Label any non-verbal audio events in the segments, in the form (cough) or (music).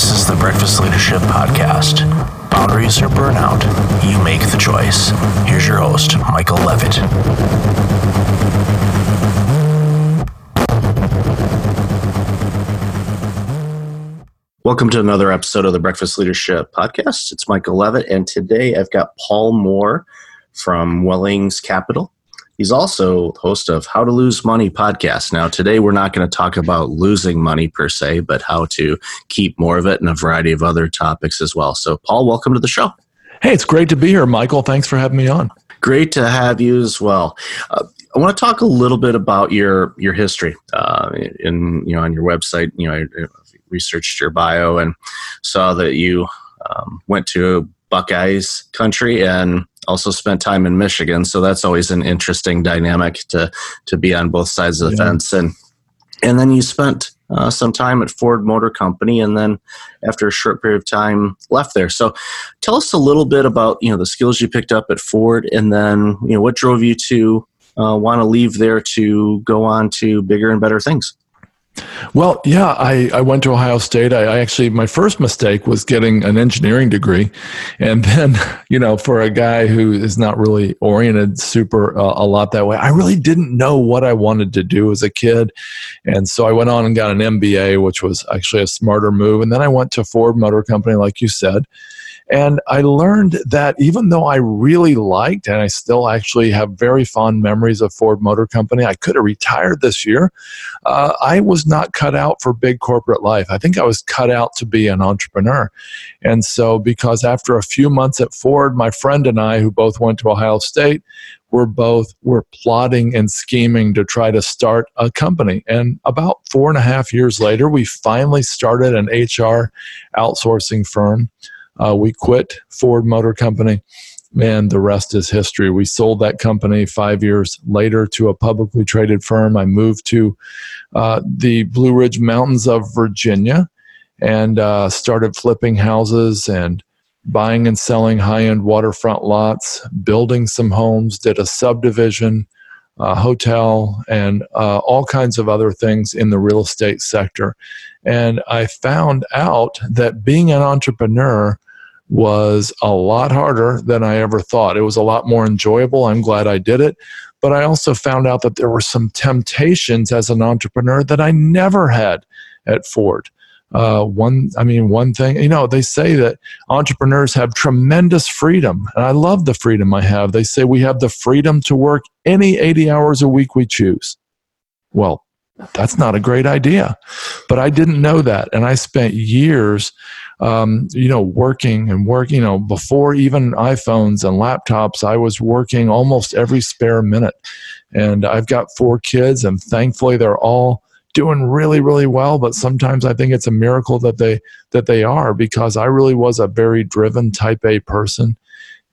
This is the Breakfast Leadership Podcast. Boundaries or burnout, you make the choice. Here's your host, Michael Levitt. Welcome to another episode of the Breakfast Leadership Podcast. It's Michael Levitt, and today I've got Paul Moore from Wellings Capital. He's also host of How to Lose Money podcast. Now, today we're not going to talk about losing money per se, but how to keep more of it and a variety of other topics as well. So, Paul, welcome to the show. Hey, it's great to be here, Michael. Thanks for having me on. Great to have you as well. Uh, I want to talk a little bit about your your history. Uh, in you know on your website, you know, I researched your bio and saw that you um, went to Buckeyes country and also spent time in Michigan. So that's always an interesting dynamic to to be on both sides of the yeah. fence. And and then you spent uh, some time at Ford Motor Company, and then after a short period of time, left there. So, tell us a little bit about you know the skills you picked up at Ford, and then you know what drove you to uh, want to leave there to go on to bigger and better things. Well, yeah, I, I went to Ohio State. I, I, actually, my first mistake was getting an engineering degree. And (laughs) then, you know, for a guy who is not really oriented super uh, a lot that way, I really didn't know what I wanted to do as a kid. And so I went on and got an MBA, which was actually a smarter move. And then I went to Ford Motor Company, like you said. And I learned that even though I really liked, and I still actually have very fond memories of Ford Motor Company, I could have retired this year. Uh, I was not cut out for big corporate life. I think I was cut out to be an entrepreneur. And so, because after a few months at Ford, my friend and I, who both went to Ohio State, were both were plotting and scheming to try to start a company. And about four and a half years later, we finally started an HR outsourcing firm. Uh, we quit Ford Motor Company, and the rest is history. We sold that company five years later to a publicly traded firm. I moved to uh, the Blue Ridge Mountains of Virginia and uh, started flipping houses and buying and selling high end waterfront lots, building some homes, did a subdivision. a hotel and uh, all kinds of other things in the real estate sector. And I found out that being an entrepreneur was a lot harder than I ever thought. It was a lot more enjoyable. I'm glad I did it. But I also found out that there were some temptations as an entrepreneur that I never had at Ford. Uh, one, I mean, one thing, you know, they say that entrepreneurs have tremendous freedom, and I love the freedom I have. They say we have the freedom to work any 80 hours a week we choose. Well, that's not a great idea. But I didn't know that. And I spent years, um, you know, working and working, you know, before even iPhones and laptops, I was working almost every spare minute. And I've got four kids, and thankfully they're all doing really really well but sometimes i think it's a miracle that they that they are because i really was a very driven type a person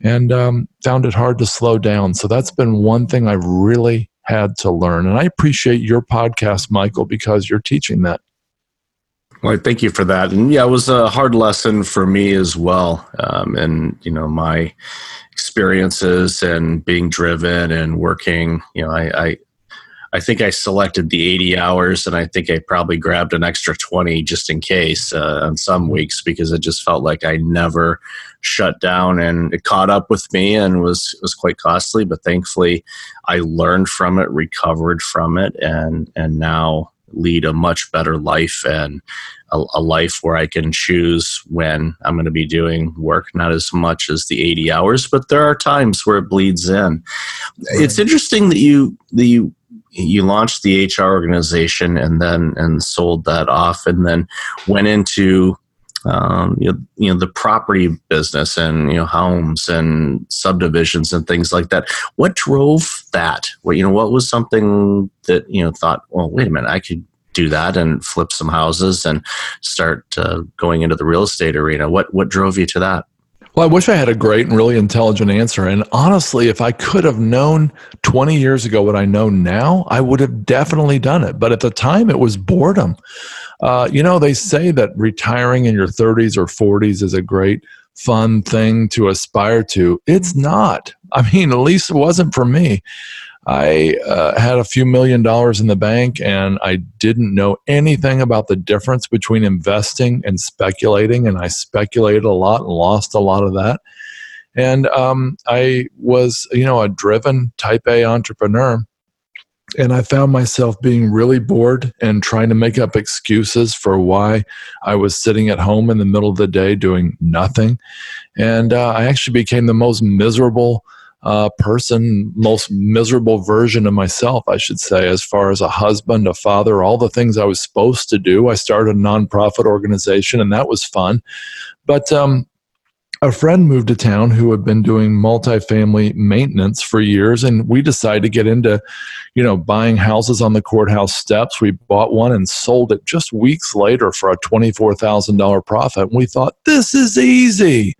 and um, found it hard to slow down so that's been one thing i've really had to learn. And I appreciate your podcast, Michael, because you're teaching that. Well, thank you for that. And yeah, it was a hard lesson for me as well. Um, and, you know, my experiences and being driven and working, you know, I, I, I think I selected the 80 hours and I think I probably grabbed an extra 20 just in case uh, on some weeks because it just felt like I never shut down and it caught up with me and was was quite costly but thankfully I learned from it recovered from it and and now lead a much better life and a, a, life where I can choose when I'm going to be doing work, not as much as the 80 hours, but there are times where it bleeds in. Right. It's interesting that you that you you launched the HR organization and then and sold that off and then went into um, you, know, you know the property business and you know homes and subdivisions and things like that. What drove that? What you know what was something that you know thought, well, wait a minute, I could do that and flip some houses and start uh, going into the real estate arena. What what drove you to that? Well, I wish I had a great and really intelligent answer. And honestly, if I could have known 20 years ago what I know now, I would have definitely done it. But at the time, it was boredom. Uh, you know, they say that retiring in your 30s or 40s is a great, fun thing to aspire to. It's not. I mean, at least it wasn't for me. I uh, had a few million dollars in the bank and I didn't know anything about the difference between investing and speculating. And I speculated a lot and lost a lot of that. And um, I was, you know, a driven type A entrepreneur. And I found myself being really bored and trying to make up excuses for why I was sitting at home in the middle of the day doing nothing. And uh, I actually became the most miserable uh, person, most miserable version of myself, I should say, as far as a husband, a father, all the things I was supposed to do. I started a nonprofit organization, and that was fun. But um, a friend moved to town who had been doing multifamily maintenance for years and we decided to get into you know buying houses on the courthouse steps. We bought one and sold it just weeks later for a $24000 profit. And we thought this is easy.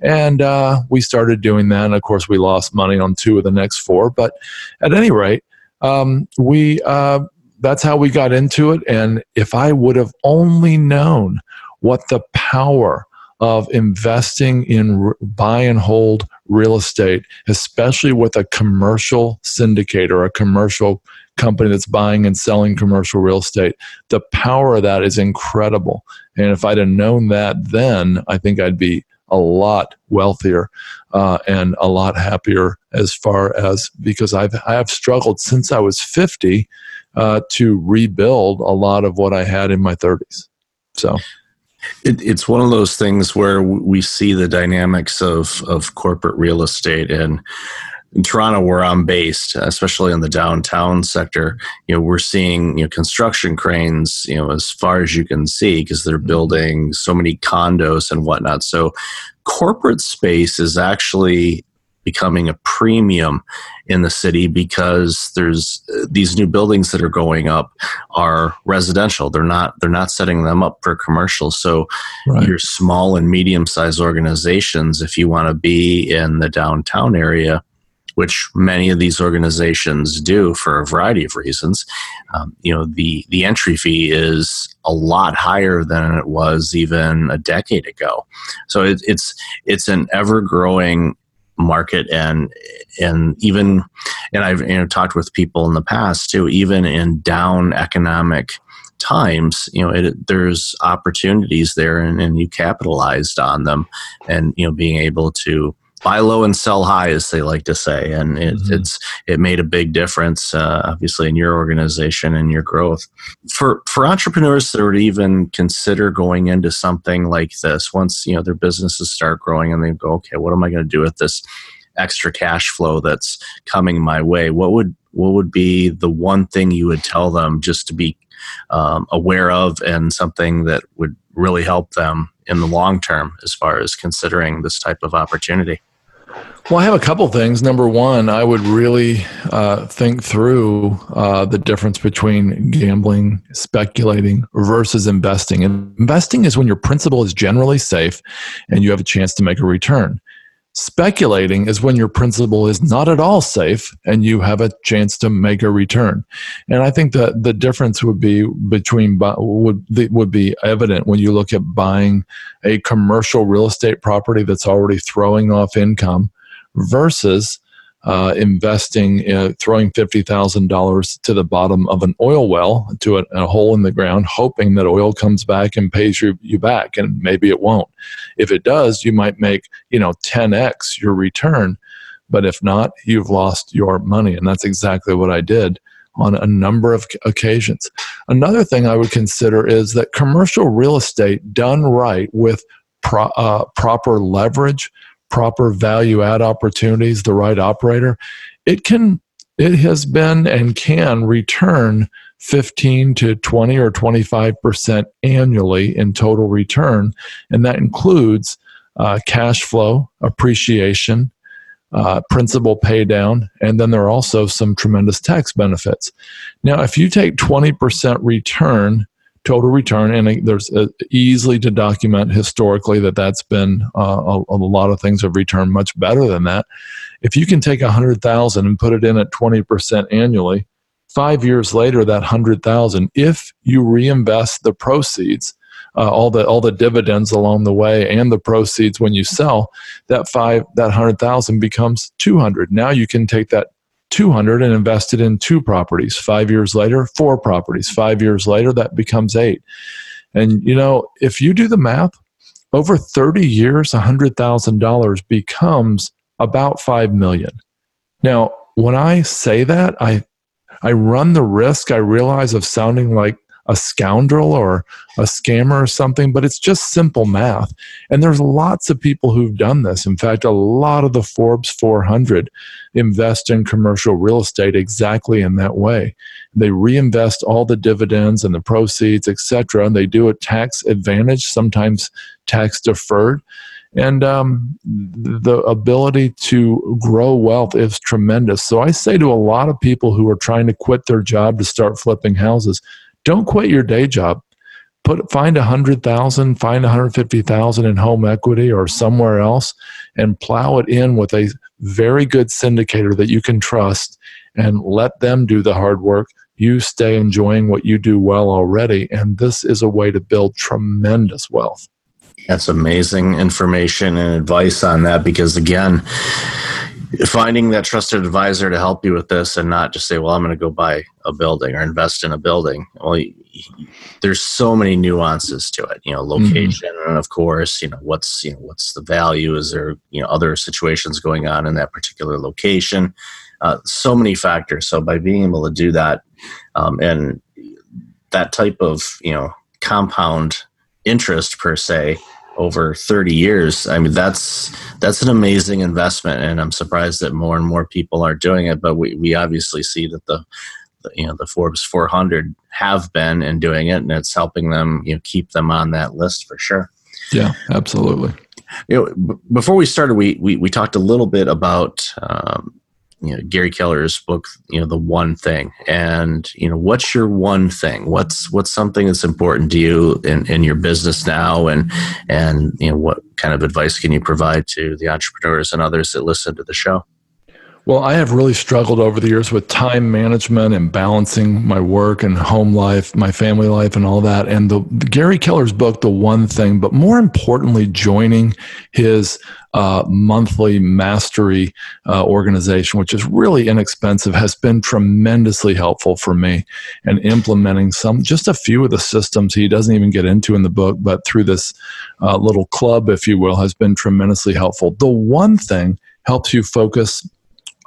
And uh, we started doing that. And of course we lost money on two of the next four. But at any rate um, we uh, that's how we got into it. And if i would have only known what the power of investing in buy and hold real estate, especially with a commercial syndicate or a commercial company that's buying and selling commercial real estate. The power of that is incredible. And if I'd have known that then, I think I'd be a lot wealthier uh, and a lot happier as far as because I've I have struggled since I was 50 uh, to rebuild a lot of what I had in my 30s. So it, it's one of those things where we see the dynamics of, of corporate real estate and in Toronto, where I'm based, especially in the downtown sector, you know, we're seeing you know construction cranes, you know, as far as you can see, because they're mm-hmm. building so many condos and whatnot. So, corporate space is actually becoming a premium in the city because there's uh, these new buildings that are going up are residential. They're not they're not setting them up for commercial. So right. your small and medium sized organizations if you want to be in the downtown area which many of these organizations do for a variety of reasons um, you know the the entry fee is a lot higher than it was even a decade ago. So it, it's it's an ever growing market and and even and I've you know talked with people in the past too even in down economic times you know it, there's opportunities there and, and you capitalized on them and you know being able to buy low and sell high, as they like to say, and it, mm-hmm. it's it made a big difference, uh, obviously, in your organization and your growth. For for entrepreneurs that would even consider going into something like this, once you know their businesses start growing, and they go, okay, what am I going to do with this extra cash flow that's coming my way? What would what would be the one thing you would tell them just to be um, aware of, and something that would really help them in the long term as far as considering this type of opportunity? Well, I have a couple things. Number one, I would really uh, think through uh, the difference between gambling, speculating versus investing. And investing is when your principal is generally safe and you have a chance to make a return. Speculating is when your principal is not at all safe and you have a chance to make a return. And I think that the difference would be between would would be evident when you look at buying a commercial real estate property that's already throwing off income versus uh, investing, uh, throwing $50,000 to the bottom of an oil well, to a, a, hole in the ground, hoping that oil comes back and pays you, you back. And maybe it won't. If it does, you might make, you know, 10x your return. But if not, you've lost your money. And that's exactly what I did on a number of occasions. Another thing I would consider is that commercial real estate done right with pro, uh, proper leverage, proper value add opportunities, the right operator, it can it has been and can return 15 to 20 or 25% annually in total return. And that includes uh, cash flow, appreciation, uh, principal pay down, and then there are also some tremendous tax benefits. Now, if you take 20% return total return, and there's a, easily to document historically that that's been uh, a, a, lot of things have returned much better than that. If you can take a hundred thousand and put it in at twenty percent annually, five years later, that hundred thousand, if you reinvest the proceeds, uh, all the all the dividends along the way and the proceeds when you sell, that five that hundred thousand becomes two hundred. Now you can take that 200 and invested in two properties. Five years later, four properties. Five years later, that becomes eight. And, you know, if you do the math, over 30 years, $100,000 becomes about 5 million. Now, when I say that, I I run the risk I realize of sounding like a scoundrel or a scammer or something, but it's just simple math. And there's lots of people who've done this. In fact, a lot of the Forbes 400 invest in commercial real estate exactly in that way. They reinvest all the dividends and the proceeds, etc. And they do it tax advantage, sometimes tax deferred. And um, the ability to grow wealth is tremendous. So I say to a lot of people who are trying to quit their job to start flipping houses, don't quit your day job. Put find a hundred thousand, find hundred fifty thousand in home equity or somewhere else, and plow it in with a very good syndicator that you can trust, and let them do the hard work. You stay enjoying what you do well already, and this is a way to build tremendous wealth. That's amazing information and advice on that because again, finding that trusted advisor to help you with this and not just say, well, I'm going to go buy a building or invest in a building. Well, there's so many nuances to it, you know, mm-hmm. location mm-hmm. and of course, you know, what's, you know, what's the value? Is there, you know, other situations going on in that particular location? Uh, so many factors. So by being able to do that um, and that type of, you know, compound interest per se, over 30 years i mean that's that's an amazing investment and i'm surprised that more and more people are doing it but we, we obviously see that the, the you know the forbes 400 have been and doing it and it's helping them you know keep them on that list for sure. Yeah absolutely. You know b- before we started we, we we talked a little bit about um, you know Gary Keller's book, you know, the one thing, and you know, what's your one thing? What's what's something that's important to you in, in your business now, and and you know, what kind of advice can you provide to the entrepreneurs and others that listen to the show? Well, I have really struggled over the years with time management and balancing my work and home life, my family life, and all that. And the, Gary Keller's book, The One Thing, but more importantly, joining his uh, monthly mastery uh, organization, which is really inexpensive, has been tremendously helpful for me and implementing some, just a few of the systems he doesn't even get into in the book, but through this uh, little club, if you will, has been tremendously helpful. The one thing helps you focus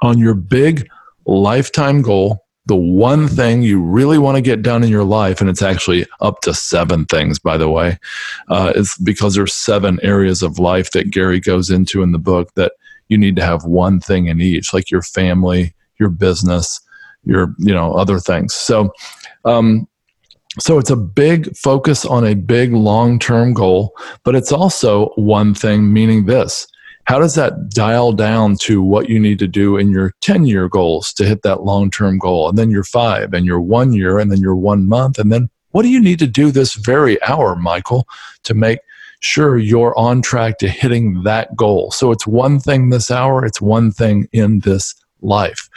on your big lifetime goal, the one thing you really want to get done in your life, and it's actually up to seven things, by the way, uh, is because there's seven areas of life that Gary goes into in the book that you need to have one thing in each, like your family, your business, your you know other things. So. Um, so it's a big focus on a big long term goal, but it's also one thing, meaning this how does that dial down to what you need to do in your 10 year goals to hit that long term goal, and then your five, and your one year, and then your one month? And then what do you need to do this very hour, Michael, to make sure you're on track to hitting that goal? So it's one thing this hour, it's one thing in this life.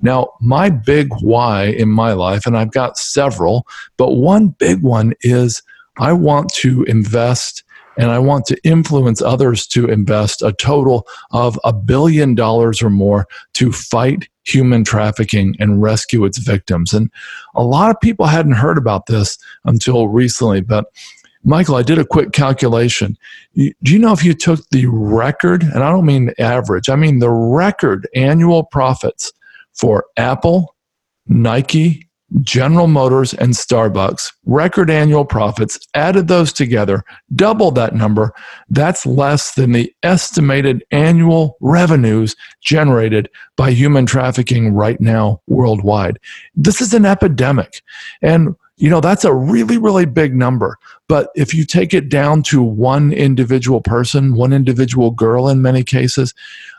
Now, my big why in my life, and I've got several, but one big one is I want to invest and I want to influence others to invest a total of a billion dollars or more to fight human trafficking and rescue its victims. And a lot of people hadn't heard about this until recently, but Michael, I did a quick calculation. do you know if you took the record, and I don't mean average, I mean the record annual profits for Apple, Nike, General Motors and Starbucks, record annual profits, added those together, double that number. That's less than the estimated annual revenues generated by human trafficking right now worldwide. This is an epidemic. And you know, that's a really, really big number. But if you take it down to one individual person, one individual girl in many cases,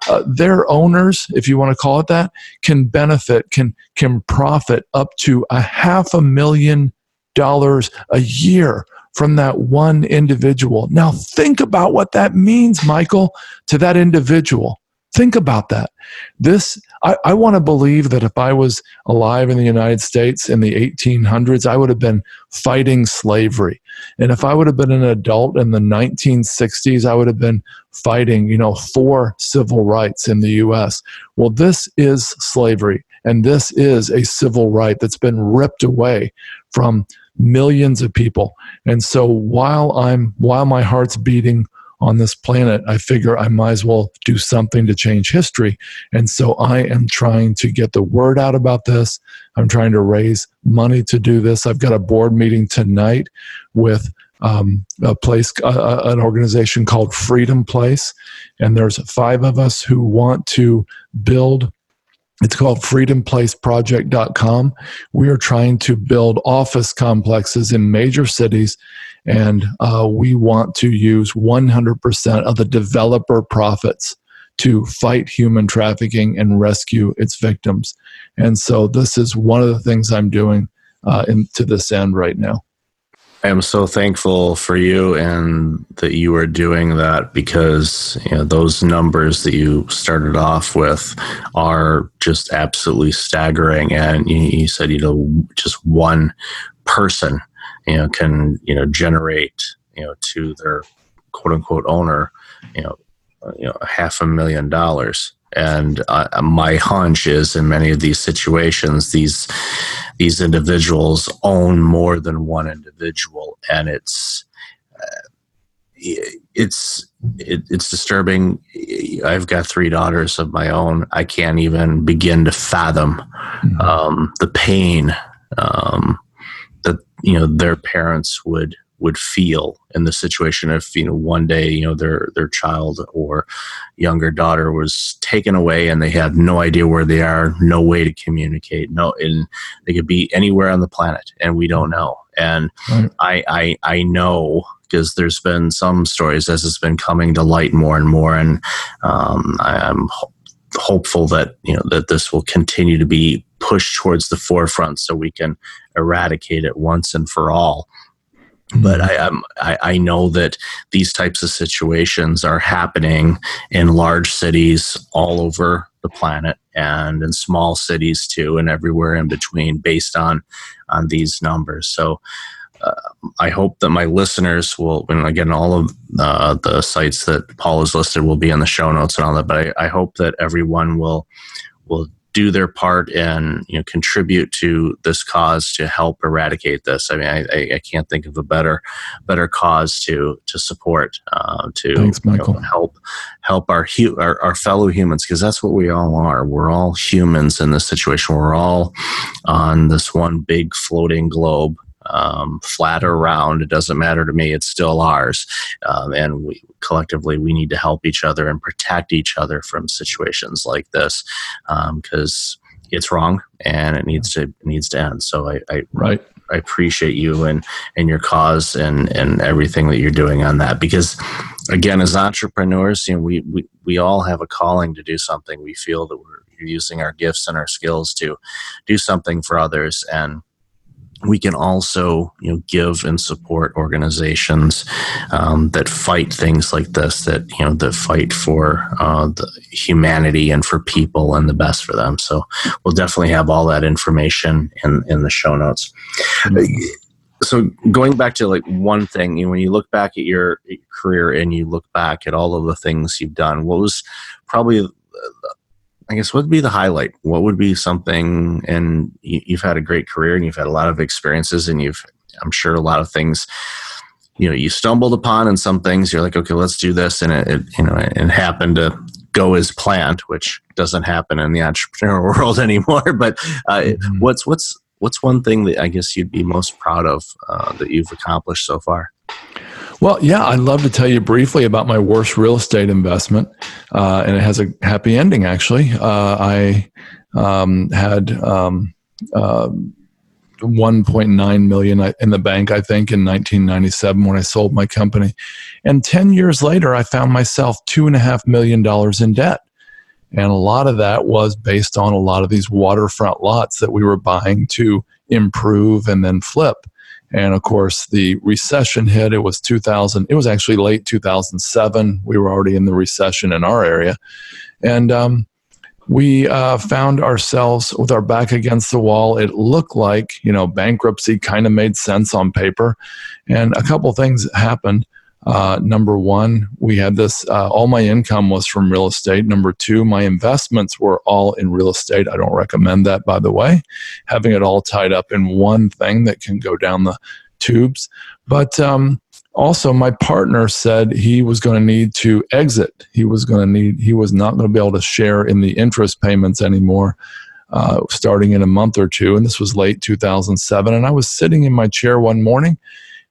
uh, their owners, if you want to call it that, can benefit, can, can profit up to a half a million dollars a year from that one individual. Now, think about what that means, Michael, to that individual. Think about that. This, I, I want to believe that if I was alive in the United States in the 1800s, I would have been fighting slavery. And if I would have been an adult in the 1960s, I would have been fighting, you know, for civil rights in the US. Well, this is slavery. And this is a civil right that's been ripped away from millions of people. And so while I'm while my heart's beating on this planet, I figure I might as well do something to change history. And so I am trying to get the word out about this. I'm trying to raise money to do this. I've got a board meeting tonight with um, a place, uh, an organization called Freedom Place. And there's five of us who want to build it's called freedomplaceproject.com. We are trying to build office complexes in major cities, and uh, we want to use 100% of the developer profits to fight human trafficking and rescue its victims. And so, this is one of the things I'm doing uh, in, to this end right now. I am so thankful for you and that you are doing that because you know, those numbers that you started off with are just absolutely staggering. And you, you said, you know, just one person, you know, can, you know, generate, you know, to their quote unquote owner, you know, you know, half a million dollars. And uh, my hunch is in many of these situations, these these individuals own more than one individual, and it's uh, it's it, it's disturbing. I've got three daughters of my own. I can't even begin to fathom mm-hmm. um, the pain um, you know their parents would would feel in the situation if you know one day you know their their child or younger daughter was taken away and they had no idea where they are no way to communicate no and they could be anywhere on the planet and we don't know and right. I, I i know because there's been some stories as it's been coming to light more and more and um, I, ho- hopeful that you know that this will continue to be pushed towards the forefront so we can eradicate it once and for all but mm-hmm. I, um, I, I know that these types of situations are happening in large cities all over the planet and in small cities too and everywhere in between based on on these numbers so uh, I hope that my listeners will, and again, all of uh, the sites that Paul has listed will be in the show notes and all that. But I, I hope that everyone will will do their part and you know contribute to this cause to help eradicate this. I mean, I, I can't think of a better better cause to to support uh, to Thanks, Michael. You know, help help our, hu- our, our fellow humans because that's what we all are. We're all humans in this situation. We're all on this one big floating globe um, flat or round, it doesn't matter to me. It's still ours, um, and we collectively we need to help each other and protect each other from situations like this because um, it's wrong and it needs to it needs to end. So I, I right. I appreciate you and and your cause and and everything that you're doing on that because again as entrepreneurs you know we we, we all have a calling to do something we feel that we're using our gifts and our skills to do something for others and we can also you know give and support organizations um, that fight things like this that you know that fight for uh, the humanity and for people and the best for them. So we'll definitely have all that information in in the show notes. So going back to like one thing you know, when you look back at your career and you look back at all of the things you've done what was probably I guess what would be the highlight? What would be something? And you, have had a great career and you've had a lot of experiences, and you've, I'm sure, a lot of things. You know, you stumbled upon, and some things you're like, okay, let's do this, and it, it you know, it happened to go as planned, which doesn't happen in the entrepreneurial (laughs) world anymore. But uh, mm-hmm. what's what's what's one thing that I guess you'd be most proud of uh, that you've accomplished so far? Well, yeah, I'd love to tell you briefly about my worst real estate investment, uh, and it has a happy ending. Actually, uh, I um, had um, uh, 1.9 million in the bank, I think, in 1997 when I sold my company, and 10 years later, I found myself two and a half million dollars in debt. And a lot of that was based on a lot of these waterfront lots that we were buying to improve and then flip. And of course, the recession hit. It was 2000. It was actually late 2007. We were already in the recession in our area. And um, we uh, found ourselves with our back against the wall. It looked like, you know, bankruptcy kind of made sense on paper. And a couple things happened. Uh, number one, we had this, uh, all my income was from real estate. Number two, my investments were all in real estate. I don't recommend that, by the way, having it all tied up in one thing that can go down the tubes. But um, also, my partner said he was going to need to exit. He was going to need, he was not going to be able to share in the interest payments anymore. Uh, starting in a month or two, and this was late 2007. And I was sitting in my chair one morning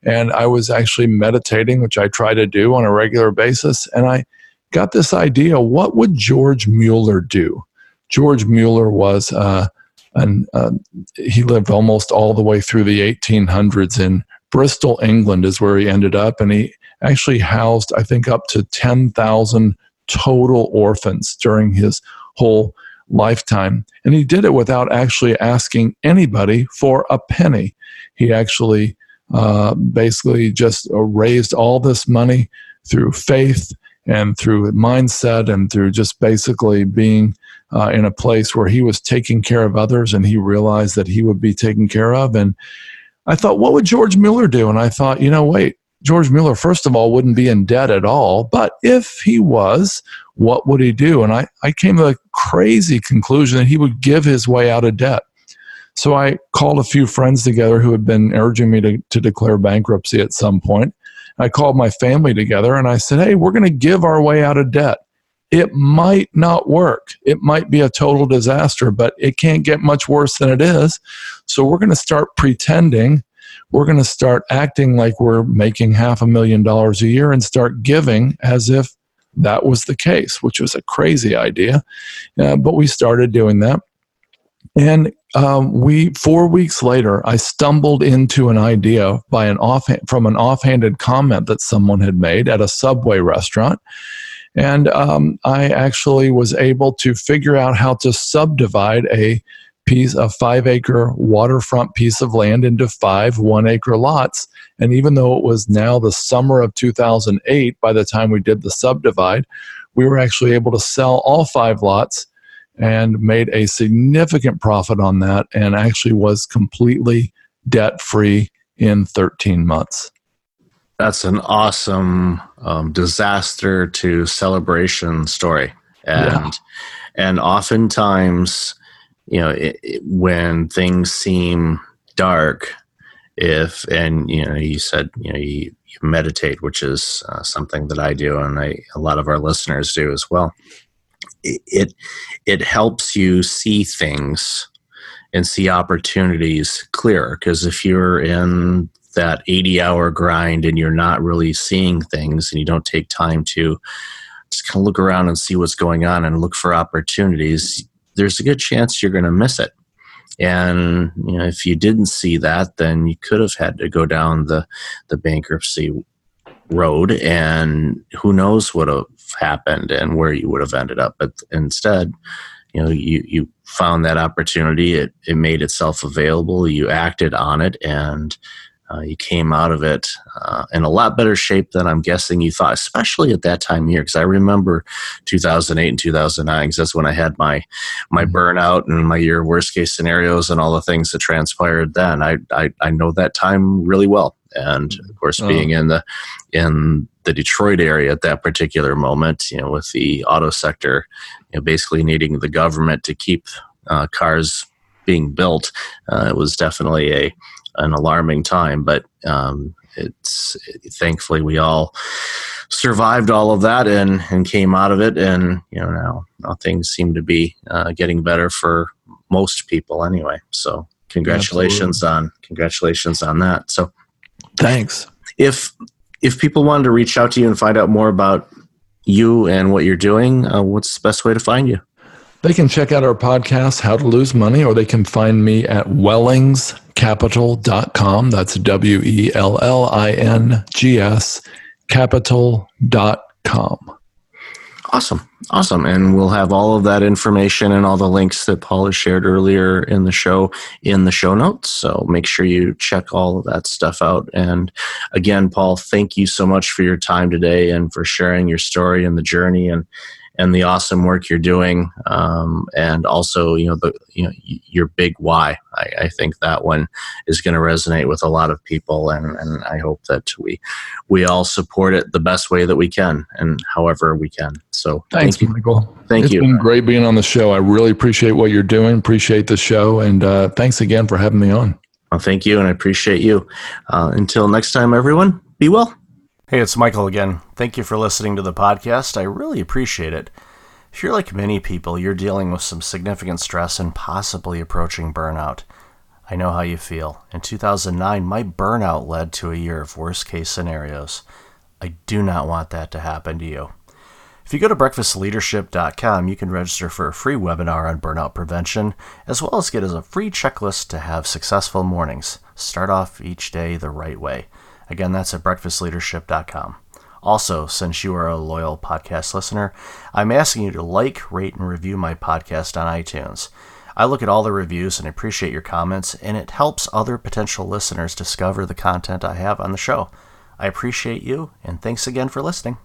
and I was actually meditating, which I try to do on a regular basis. And I got this idea what would George Mueller do? George Mueller was, uh, an, uh, he lived almost all the way through the 1800s in Bristol, England, is where he ended up. And he actually housed, I think, up to 10,000 total orphans during his whole lifetime. And he did it without actually asking anybody for a penny. He actually uh, basically just raised all this money through faith and through mindset and through just basically being uh, in a place where he was taking care of others and he realized that he would be taken care of. And I thought, what would George Mueller do? And I thought, you know, wait, George Mueller, first of all, wouldn't be in debt at all. But if he was, what would he do? And I, I came to a crazy conclusion that he would give his way out of debt. So I called a few friends together who had been urging me to, to declare bankruptcy at some point. I called my family together and I said, Hey, we're going to give our way out of debt. It might not work. It might be a total disaster, but it can't get much worse than it is. So we're going to start pretending. We're going to start acting like we're making half a million dollars a year and start giving as if that was the case, which was a crazy idea. Uh, but we started doing that. And um, we four weeks later, I stumbled into an idea by an off from an offhanded comment that someone had made at a Subway restaurant, and um, I actually was able to figure out how to subdivide a piece, a five acre waterfront piece of land into five one acre lots. And even though it was now the summer of 2008, by the time we did the subdivide, we were actually able to sell all five lots and made a significant profit on that and actually was completely debt free in 13 months. That's an awesome um, disaster to celebration story. And, yeah. and oftentimes, you know, it, it, when things seem dark, if, and, you know, you said, you know, you, you meditate, which is uh, something that I do and I, a lot of our listeners do as well it it helps you see things and see opportunities clearer. Because if you're in that 80 hour grind and you're not really seeing things and you don't take time to just kind of look around and see what's going on and look for opportunities there's a good chance you're going to miss it. And you know if you didn't see that then you could have had to go down the the bankruptcy road and who knows what have happened and where you would have ended up but instead you know you you found that opportunity. It it made itself available. You acted on it and uh, you came out of it uh, in a lot better shape than I'm guessing you thought, especially at that time of year. Because I remember 2008 and 2009, because that's when I had my my mm-hmm. burnout and my year worst case scenarios and all the things that transpired then. I I, I know that time really well, and of course, oh. being in the in the Detroit area at that particular moment, you know, with the auto sector, you know, basically needing the government to keep uh, cars being built, uh, it was definitely a an alarming time. But um, it's thankfully we all survived all of that and and came out of it, and you know now, now things seem to be uh, getting better for most people anyway. So congratulations Absolutely. on congratulations on that. So thanks. If if people wanted to reach out to you and find out more about you and what you're doing, uh, what's the best way to find you? They can check out our podcast, How to Lose Money, or they can find me at wellingscapital.com. That's W E L L I N G S capital.com. Awesome. Awesome. And we'll have all of that information and all the links that Paul has shared earlier in the show in the show notes. So make sure you check all of that stuff out. And again, Paul, thank you so much for your time today and for sharing your story and the journey and and the awesome work you're doing, um, and also you know the you know your big why. I, I think that one is going to resonate with a lot of people, and, and I hope that we we all support it the best way that we can, and however we can. So thanks, thank you. Michael. Thank it's you. It's been great being on the show. I really appreciate what you're doing. Appreciate the show, and uh, thanks again for having me on. Well, thank you, and I appreciate you. Uh, until next time, everyone, be well. Hey, it's Michael again. Thank you for listening to the podcast. I really appreciate it. If you're like many people, you're dealing with some significant stress and possibly approaching burnout. I know how you feel. In 2009, my burnout led to a year of worst case scenarios. I do not want that to happen to you. If you go to breakfastleadership.com, you can register for a free webinar on burnout prevention, as well as get a free checklist to have successful mornings. Start off each day the right way. Again, that's at breakfastleadership.com. Also, since you are a loyal podcast listener, I'm asking you to like, rate, and review my podcast on iTunes. I look at all the reviews and appreciate your comments, and it helps other potential listeners discover the content I have on the show. I appreciate you, and thanks again for listening.